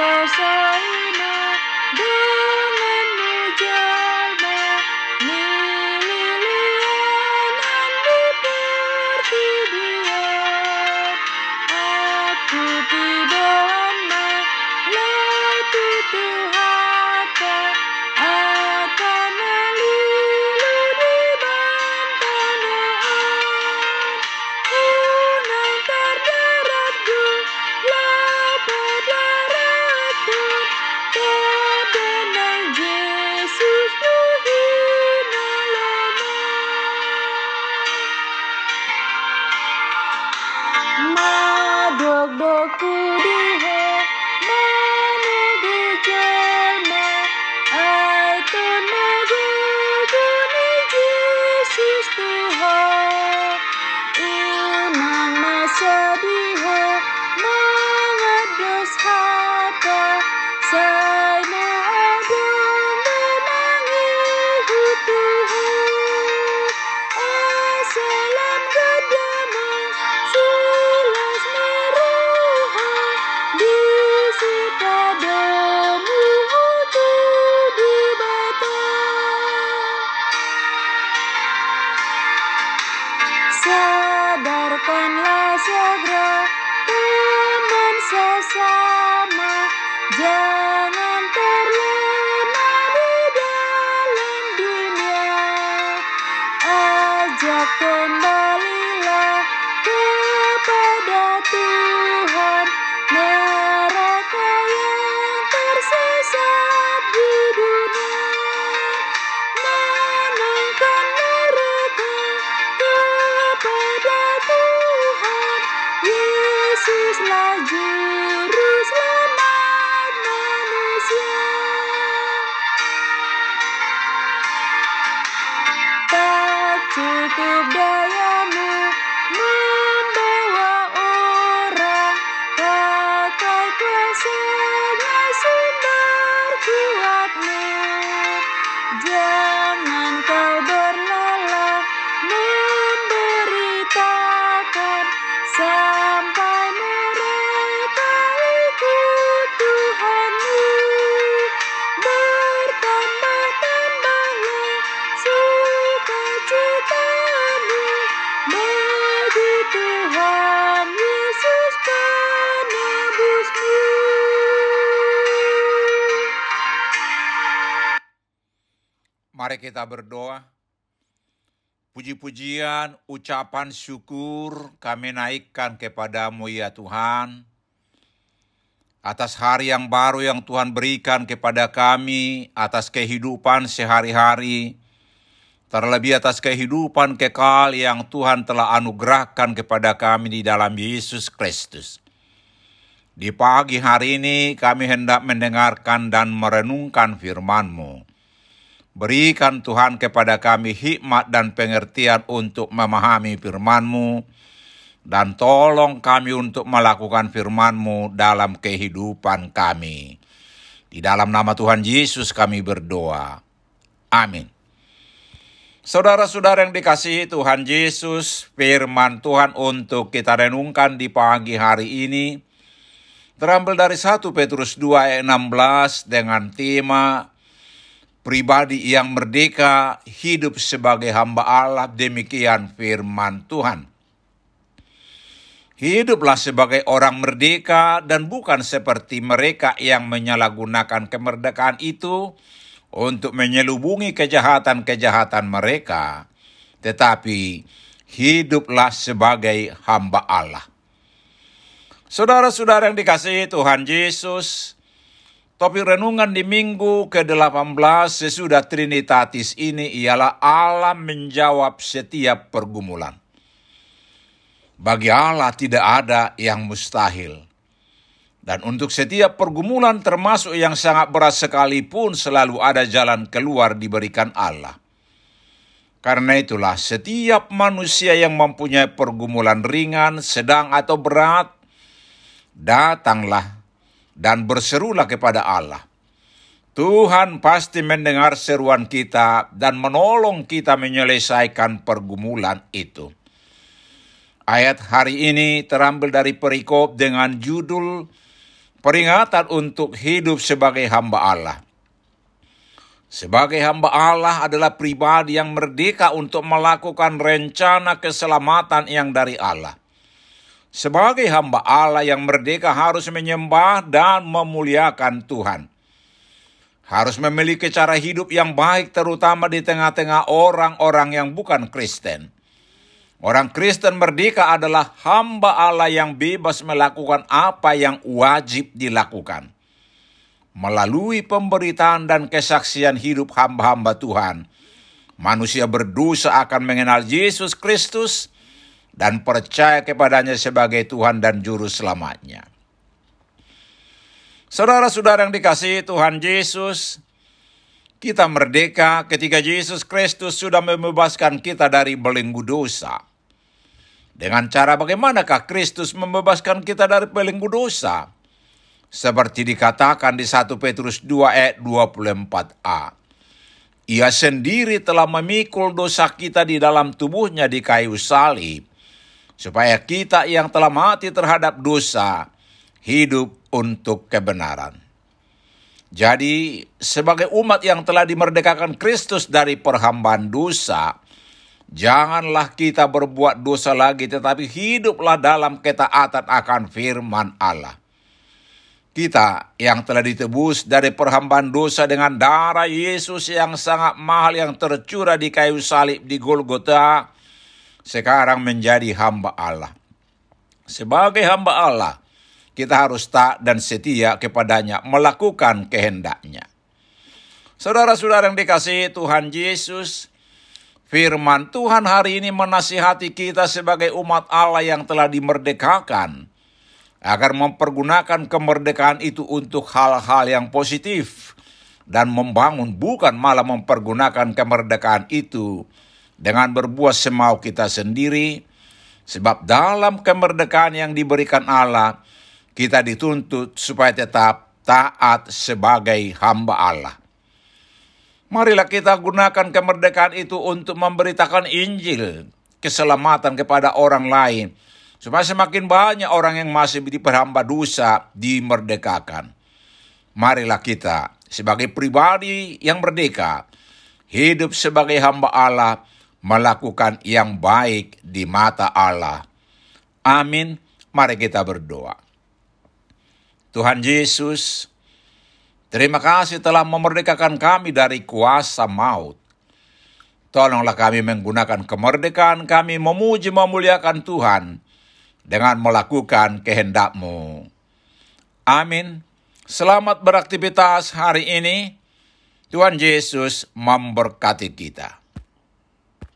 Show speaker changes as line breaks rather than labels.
脚下。Sadarkanlah segera teman sesama Jangan terlena di dalam dunia. Ajak kembalilah I'll
Mari kita berdoa. Puji-pujian, ucapan syukur kami naikkan kepadamu ya Tuhan. Atas hari yang baru yang Tuhan berikan kepada kami, atas kehidupan sehari-hari, terlebih atas kehidupan kekal yang Tuhan telah anugerahkan kepada kami di dalam Yesus Kristus. Di pagi hari ini kami hendak mendengarkan dan merenungkan firman-Mu. Berikan Tuhan kepada kami hikmat dan pengertian untuk memahami firman-Mu, dan tolong kami untuk melakukan firman-Mu dalam kehidupan kami. Di dalam nama Tuhan Yesus kami berdoa. Amin. Saudara-saudara yang dikasihi Tuhan Yesus, firman Tuhan untuk kita renungkan di pagi hari ini terambil dari 1 Petrus 2 ayat 16 dengan tema pribadi yang merdeka hidup sebagai hamba Allah demikian firman Tuhan. Hiduplah sebagai orang merdeka dan bukan seperti mereka yang menyalahgunakan kemerdekaan itu untuk menyelubungi kejahatan-kejahatan mereka, tetapi hiduplah sebagai hamba Allah. Saudara-saudara yang dikasihi Tuhan Yesus, topik renungan di minggu ke-18 sesudah Trinitatis ini ialah Allah menjawab setiap pergumulan. Bagi Allah tidak ada yang mustahil. Dan untuk setiap pergumulan termasuk yang sangat berat sekalipun selalu ada jalan keluar diberikan Allah. Karena itulah setiap manusia yang mempunyai pergumulan ringan, sedang atau berat, datanglah dan berserulah kepada Allah. Tuhan pasti mendengar seruan kita dan menolong kita menyelesaikan pergumulan itu. Ayat hari ini terambil dari perikop dengan judul peringatan untuk hidup sebagai hamba Allah. Sebagai hamba Allah adalah pribadi yang merdeka untuk melakukan rencana keselamatan yang dari Allah. Sebagai hamba Allah yang merdeka harus menyembah dan memuliakan Tuhan. Harus memiliki cara hidup yang baik terutama di tengah-tengah orang-orang yang bukan Kristen. Orang Kristen merdeka adalah hamba Allah yang bebas melakukan apa yang wajib dilakukan melalui pemberitaan dan kesaksian hidup hamba-hamba Tuhan, manusia berdosa akan mengenal Yesus Kristus dan percaya kepadanya sebagai Tuhan dan Juru Selamatnya. Saudara-saudara yang dikasihi Tuhan Yesus, kita merdeka ketika Yesus Kristus sudah membebaskan kita dari belenggu dosa. Dengan cara bagaimanakah Kristus membebaskan kita dari belenggu dosa? seperti dikatakan di 1 Petrus 2 ayat 24a. Ia sendiri telah memikul dosa kita di dalam tubuhnya di kayu salib, supaya kita yang telah mati terhadap dosa hidup untuk kebenaran. Jadi, sebagai umat yang telah dimerdekakan Kristus dari perhambaan dosa, janganlah kita berbuat dosa lagi, tetapi hiduplah dalam ketaatan akan firman Allah kita yang telah ditebus dari perhambaan dosa dengan darah Yesus yang sangat mahal yang tercurah di kayu salib di Golgota, sekarang menjadi hamba Allah. Sebagai hamba Allah, kita harus tak dan setia kepadanya melakukan kehendaknya. Saudara-saudara yang dikasihi Tuhan Yesus, firman Tuhan hari ini menasihati kita sebagai umat Allah yang telah dimerdekakan agar mempergunakan kemerdekaan itu untuk hal-hal yang positif dan membangun bukan malah mempergunakan kemerdekaan itu dengan berbuat semau kita sendiri sebab dalam kemerdekaan yang diberikan Allah kita dituntut supaya tetap taat sebagai hamba Allah. Marilah kita gunakan kemerdekaan itu untuk memberitakan Injil, keselamatan kepada orang lain, Supaya semakin banyak orang yang masih diperhamba dosa dimerdekakan. Marilah kita sebagai pribadi yang merdeka, hidup sebagai hamba Allah, melakukan yang baik di mata Allah. Amin. Mari kita berdoa. Tuhan Yesus, terima kasih telah memerdekakan kami dari kuasa maut. Tolonglah kami menggunakan kemerdekaan kami memuji memuliakan Tuhan dengan melakukan kehendakmu. Amin. Selamat beraktivitas hari ini. Tuhan Yesus memberkati kita.